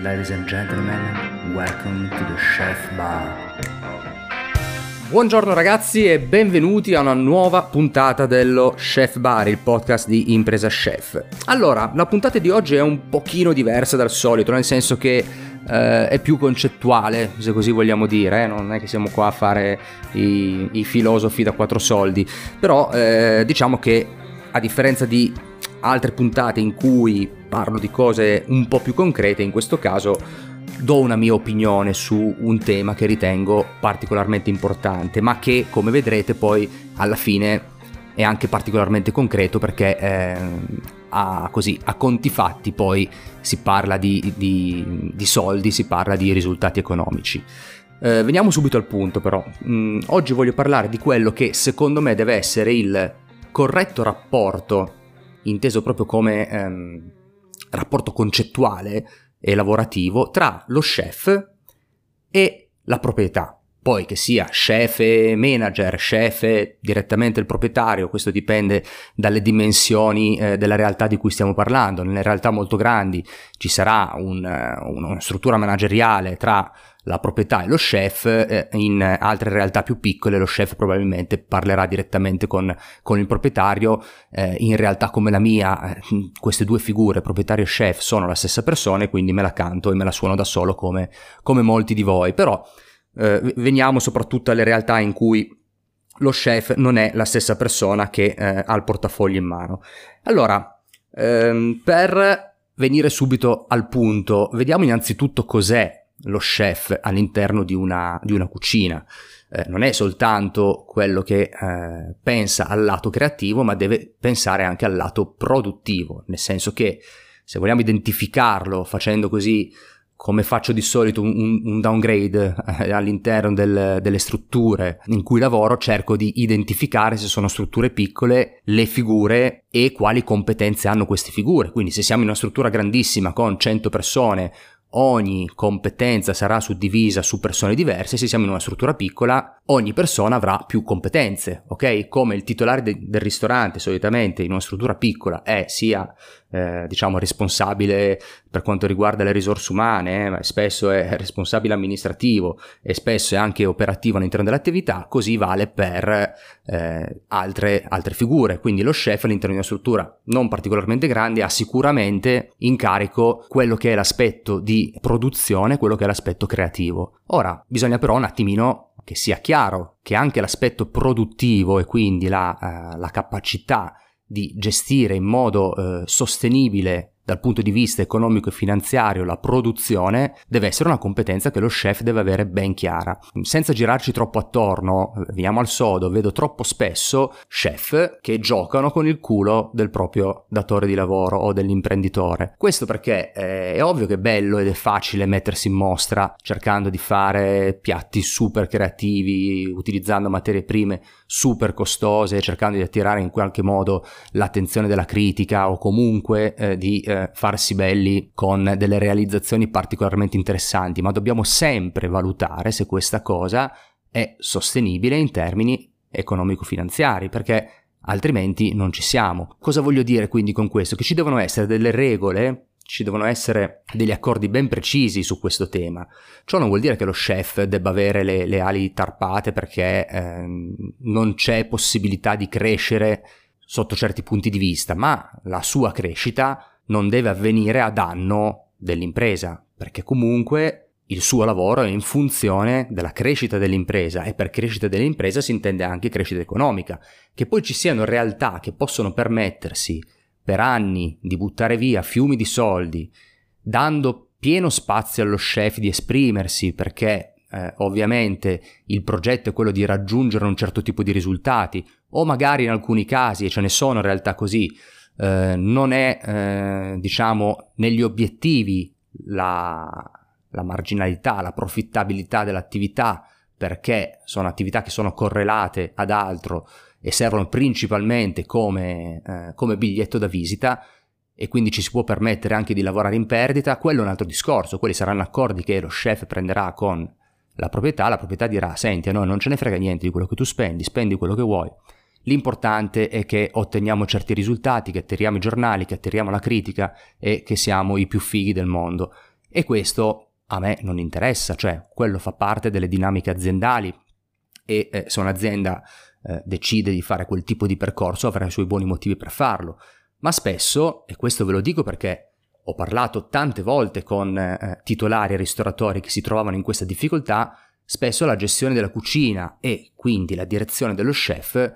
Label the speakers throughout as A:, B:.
A: Ladies and gentlemen, welcome to the Chef Bar.
B: Buongiorno ragazzi e benvenuti a una nuova puntata dello Chef Bar, il podcast di Impresa Chef. Allora, la puntata di oggi è un pochino diversa dal solito, nel senso che eh, è più concettuale, se così vogliamo dire, eh? non è che siamo qua a fare i, i filosofi da quattro soldi, però eh, diciamo che a differenza di altre puntate in cui parlo di cose un po' più concrete, in questo caso do una mia opinione su un tema che ritengo particolarmente importante, ma che come vedrete poi alla fine è anche particolarmente concreto perché eh, a, così, a, conti fatti poi si parla di, di, di soldi, si parla di risultati economici. Eh, veniamo subito al punto però. Mm, oggi voglio parlare di quello che secondo me deve essere il corretto rapporto, inteso proprio come ehm, rapporto concettuale e lavorativo, tra lo chef e la proprietà. Poi che sia chef manager, chef direttamente il proprietario, questo dipende dalle dimensioni eh, della realtà di cui stiamo parlando. Nelle realtà molto grandi ci sarà un, una struttura manageriale tra la proprietà e lo chef, eh, in altre realtà più piccole lo chef probabilmente parlerà direttamente con, con il proprietario, eh, in realtà come la mia eh, queste due figure, proprietario e chef, sono la stessa persona e quindi me la canto e me la suono da solo come, come molti di voi, però eh, veniamo soprattutto alle realtà in cui lo chef non è la stessa persona che eh, ha il portafoglio in mano. Allora, ehm, per venire subito al punto, vediamo innanzitutto cos'è lo chef all'interno di una, di una cucina. Eh, non è soltanto quello che eh, pensa al lato creativo, ma deve pensare anche al lato produttivo, nel senso che se vogliamo identificarlo facendo così come faccio di solito un, un downgrade eh, all'interno del, delle strutture in cui lavoro, cerco di identificare se sono strutture piccole le figure e quali competenze hanno queste figure. Quindi se siamo in una struttura grandissima con 100 persone ogni competenza sarà suddivisa su persone diverse, se siamo in una struttura piccola, ogni persona avrà più competenze, ok? Come il titolare de- del ristorante solitamente in una struttura piccola è sia eh, diciamo responsabile per quanto riguarda le risorse umane, eh, ma spesso è responsabile amministrativo e spesso è anche operativo all'interno dell'attività, così vale per eh, altre, altre figure. Quindi lo chef all'interno di una struttura non particolarmente grande ha sicuramente in carico quello che è l'aspetto di produzione, quello che è l'aspetto creativo. Ora, bisogna però un attimino che sia chiaro che anche l'aspetto produttivo e quindi la, uh, la capacità di gestire in modo eh, sostenibile dal punto di vista economico e finanziario la produzione deve essere una competenza che lo chef deve avere ben chiara. Senza girarci troppo attorno, veniamo al sodo, vedo troppo spesso chef che giocano con il culo del proprio datore di lavoro o dell'imprenditore. Questo perché eh, è ovvio che è bello ed è facile mettersi in mostra cercando di fare piatti super creativi, utilizzando materie prime super costose, cercando di attirare in qualche modo l'attenzione della critica o comunque eh, di eh, farsi belli con delle realizzazioni particolarmente interessanti, ma dobbiamo sempre valutare se questa cosa è sostenibile in termini economico-finanziari, perché altrimenti non ci siamo. Cosa voglio dire quindi con questo? Che ci devono essere delle regole ci devono essere degli accordi ben precisi su questo tema. Ciò non vuol dire che lo chef debba avere le, le ali tarpate perché eh, non c'è possibilità di crescere sotto certi punti di vista, ma la sua crescita non deve avvenire a danno dell'impresa, perché comunque il suo lavoro è in funzione della crescita dell'impresa e per crescita dell'impresa si intende anche crescita economica. Che poi ci siano realtà che possono permettersi per anni di buttare via fiumi di soldi, dando pieno spazio allo chef di esprimersi perché eh, ovviamente il progetto è quello di raggiungere un certo tipo di risultati o magari in alcuni casi, e ce ne sono realtà così, eh, non è, eh, diciamo, negli obiettivi la, la marginalità, la profittabilità dell'attività, perché sono attività che sono correlate ad altro e servono principalmente come, eh, come, biglietto da visita e quindi ci si può permettere anche di lavorare in perdita, quello è un altro discorso, quelli saranno accordi che lo chef prenderà con la proprietà, la proprietà dirà senti a noi non ce ne frega niente di quello che tu spendi, spendi quello che vuoi, L'importante è che otteniamo certi risultati, che attiriamo i giornali, che attiriamo la critica e che siamo i più fighi del mondo. E questo a me non interessa, cioè quello fa parte delle dinamiche aziendali e eh, se un'azienda eh, decide di fare quel tipo di percorso avrà i suoi buoni motivi per farlo. Ma spesso, e questo ve lo dico perché ho parlato tante volte con eh, titolari e ristoratori che si trovavano in questa difficoltà, spesso la gestione della cucina e quindi la direzione dello chef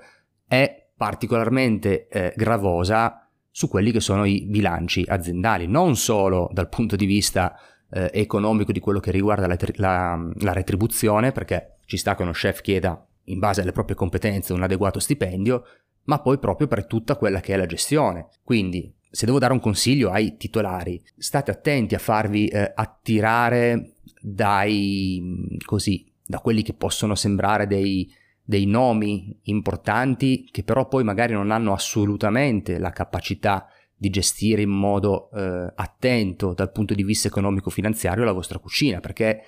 B: è particolarmente eh, gravosa su quelli che sono i bilanci aziendali, non solo dal punto di vista eh, economico di quello che riguarda la, la, la retribuzione, perché ci sta che uno chef chieda in base alle proprie competenze un adeguato stipendio, ma poi proprio per tutta quella che è la gestione. Quindi, se devo dare un consiglio ai titolari, state attenti a farvi eh, attirare dai così, da quelli che possono sembrare dei, dei nomi importanti che però poi magari non hanno assolutamente la capacità di gestire in modo eh, attento dal punto di vista economico-finanziario la vostra cucina, perché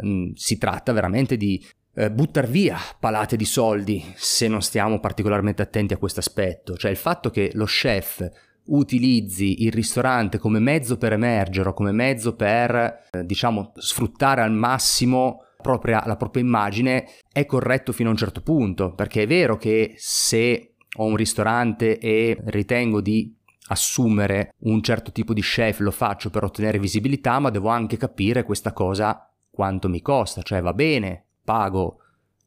B: mh, mm, si tratta veramente di eh, buttare via palate di soldi se non stiamo particolarmente attenti a questo aspetto, cioè il fatto che lo chef utilizzi il ristorante come mezzo per emergere o come mezzo per, eh, diciamo, sfruttare al massimo propria, la propria immagine è corretto fino a un certo punto, perché è vero che se ho un ristorante e ritengo di assumere un certo tipo di chef lo faccio per ottenere visibilità, ma devo anche capire questa cosa quanto mi costa, cioè va bene, pago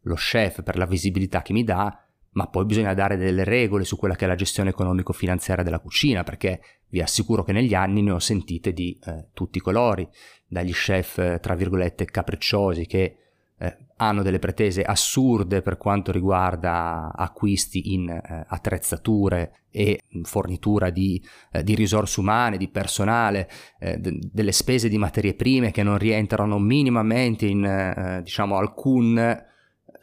B: lo chef per la visibilità che mi dà, ma poi bisogna dare delle regole su quella che è la gestione economico-finanziaria della cucina, perché vi assicuro che negli anni ne ho sentite di eh, tutti i colori, dagli chef, eh, tra virgolette, capricciosi che eh, hanno delle pretese assurde per quanto riguarda acquisti in eh, attrezzature e fornitura di, eh, di, risorse umane, di personale, d- delle spese di materie prime che non rientrano minimamente in diciamo alcun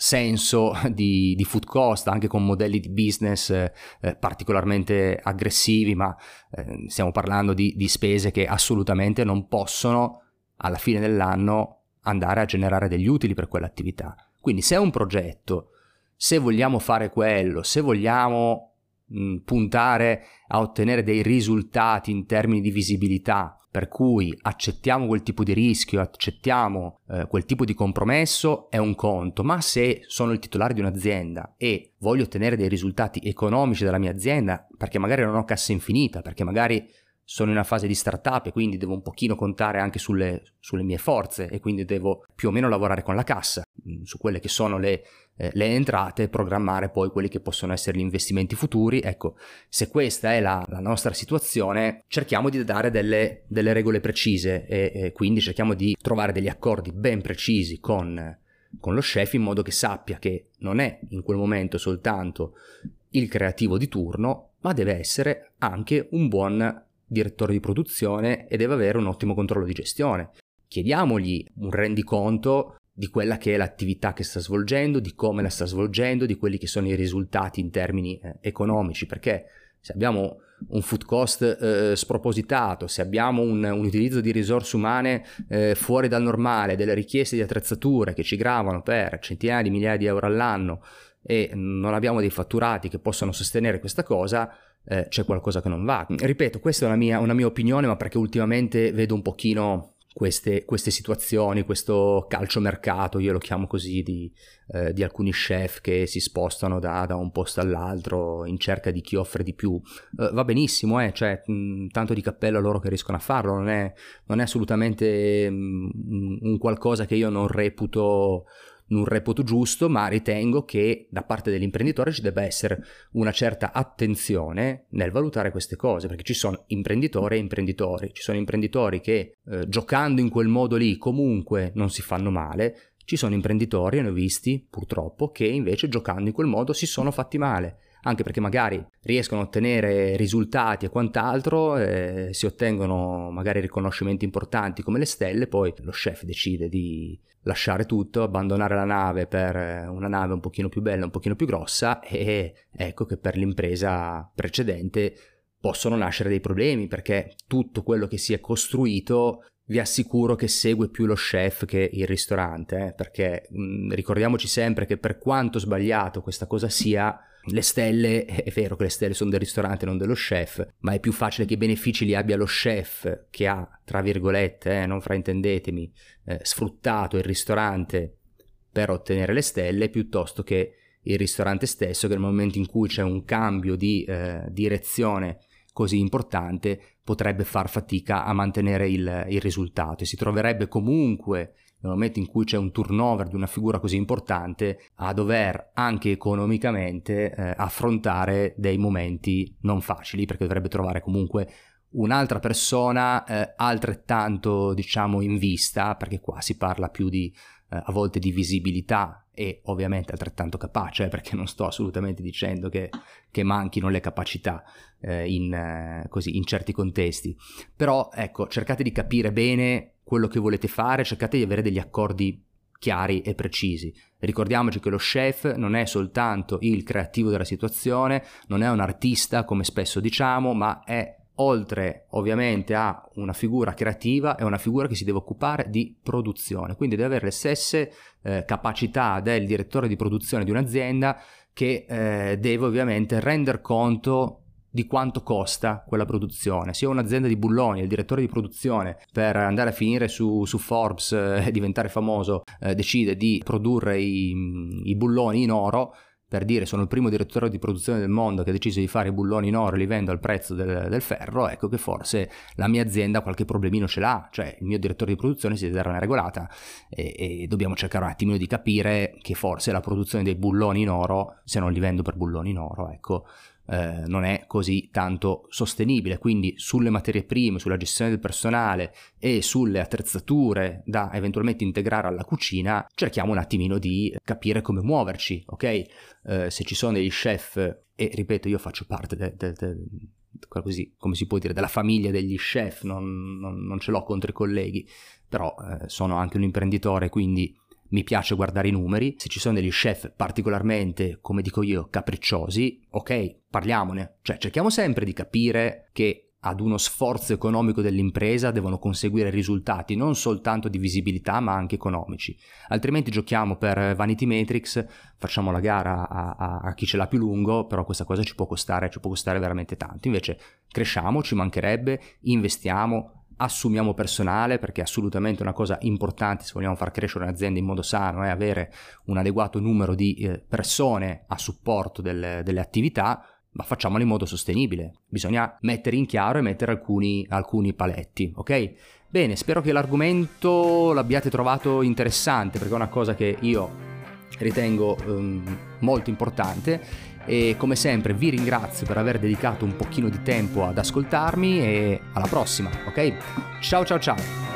B: senso di, di, food cost, anche con modelli di business eh, particolarmente aggressivi, ma eh, stiamo parlando di, di spese che assolutamente non possono alla fine dell'anno andare a generare degli utili per quell'attività. Quindi se è un progetto, se vogliamo fare quello, se vogliamo mh, puntare a ottenere dei risultati in termini di visibilità, per cui accettiamo quel tipo di rischio, accettiamo eh, quel tipo di compromesso, è un conto, ma se sono il titolare di un'azienda e voglio ottenere dei risultati economici dalla mia azienda, perché magari non ho cassa infinita, perché magari sono in una fase di startup e quindi devo un pochino contare anche sulle, sulle, mie forze e quindi devo più o meno lavorare con la cassa, mm, su quelle che sono le, eh, le entrate programmare poi quelli che possono essere gli investimenti futuri. Ecco, se questa è la, la nostra situazione, cerchiamo di dare delle, delle regole precise e, e, quindi cerchiamo di trovare degli accordi ben precisi con, con lo chef in modo che sappia che non è in quel momento soltanto il creativo di turno, ma deve essere anche un buon direttore di produzione e deve avere un ottimo controllo di gestione. Chiediamogli un rendiconto di quella che è l'attività che sta svolgendo, di come la sta svolgendo, di quelli che sono i risultati in termini eh, economici, perché se abbiamo un food cost eh, spropositato, se abbiamo un, un, utilizzo di risorse umane eh, fuori dal normale, delle richieste di attrezzature che ci gravano per centinaia di migliaia di euro all'anno e non abbiamo dei fatturati che possano sostenere questa cosa, eh, c'è qualcosa che non va. Ripeto, questa è una mia, una mia, opinione, ma perché ultimamente vedo un pochino queste, queste situazioni, questo calciomercato, io lo chiamo così, di, eh, di alcuni chef che si spostano da, da, un posto all'altro in cerca di chi offre di più. Eh, va benissimo, eh, cioè, mh, tanto di cappello a loro che riescono a farlo, non è, non è assolutamente mh, un qualcosa che io non reputo non reputo giusto, ma ritengo che da parte dell'imprenditore ci debba essere una certa attenzione nel valutare queste cose, perché ci sono imprenditori e imprenditori, ci sono imprenditori che eh, giocando in quel modo lì comunque non si fanno male, ci sono imprenditori, ne ho visti purtroppo, che invece giocando in quel modo si sono fatti male anche perché magari riescono a ottenere risultati e quant'altro, eh, si ottengono magari riconoscimenti importanti come le stelle, poi lo chef decide di lasciare tutto, abbandonare la nave per eh, una nave un pochino più bella, un pochino più grossa e ecco che per l'impresa precedente possono nascere dei problemi perché tutto quello che si è costruito vi assicuro che segue più lo chef che il ristorante, eh? perché mh, ricordiamoci sempre che per quanto sbagliato questa cosa sia, Le stelle, è vero che le stelle sono del ristorante, non dello chef, ma è più facile che i benefici li abbia lo chef che ha, tra virgolette, eh, non fraintendetemi, eh, sfruttato il ristorante per ottenere le stelle piuttosto che il ristorante stesso che nel momento in cui c'è un cambio di eh, direzione così importante potrebbe far fatica a mantenere il, il risultato e si troverebbe comunque nel momento in cui c'è un turnover di una figura così importante a dover anche economicamente eh, affrontare dei momenti non facili perché dovrebbe trovare comunque un'altra persona eh, altrettanto diciamo in vista perché qua si parla più di eh, a volte di visibilità e ovviamente altrettanto capace, eh, perché non sto assolutamente dicendo che, che manchino le capacità eh, in, eh, così, in certi contesti, però ecco, cercate di capire bene quello che volete fare, cercate di avere degli accordi chiari e precisi. Ricordiamoci che lo chef non è soltanto il creativo della situazione, non è un artista come spesso diciamo, ma è oltre ovviamente a una figura creativa, è una figura che si deve occupare di produzione, quindi deve avere le stesse eh, capacità del direttore di produzione di un'azienda che eh, deve ovviamente render conto di quanto costa quella produzione. Se ho un'azienda di bulloni, il direttore di produzione per andare a finire su, su Forbes eh, e diventare famoso eh, decide di produrre i, i bulloni in oro, per dire sono il primo direttore di produzione del mondo che ha deciso di fare i bulloni in oro e li vendo al prezzo del, del, ferro, ecco che forse la mia azienda qualche problemino ce l'ha, cioè il mio direttore di produzione si deve dare una regolata e, e, dobbiamo cercare un attimino di capire che forse la produzione dei bulloni in oro, se non li vendo per bulloni in oro, ecco, eh, non è così tanto sostenibile. Quindi sulle materie prime, sulla gestione del personale e sulle attrezzature da eventualmente integrare alla cucina, cerchiamo un attimino di capire come muoverci, ok? Eh, se ci sono degli chef, e ripeto, io faccio parte del... De, de, così come si può dire della famiglia degli chef non, non, non ce l'ho contro i colleghi però eh, sono anche un imprenditore quindi mi piace guardare i numeri, se ci sono degli chef particolarmente, come dico io, capricciosi, ok, parliamone, cioè cerchiamo sempre di capire che ad uno sforzo economico dell'impresa devono conseguire risultati non soltanto di visibilità ma anche economici. Altrimenti giochiamo per Vanity Matrix, facciamo la gara a, a, a, chi ce l'ha più lungo, però questa cosa ci può costare, ci può costare veramente tanto. Invece cresciamo, ci mancherebbe, investiamo, assumiamo personale perché è assolutamente una cosa importante se vogliamo far crescere un'azienda in modo sano è avere un adeguato numero di eh, persone a supporto del, delle attività ma facciamolo in modo sostenibile. Bisogna mettere in chiaro e mettere alcuni, alcuni paletti ok? Bene spero che l'argomento l'abbiate trovato interessante perché è una cosa che io ritengo um, molto importante e come sempre vi ringrazio per aver dedicato un pochino di tempo ad ascoltarmi e alla prossima, ok? Ciao ciao ciao!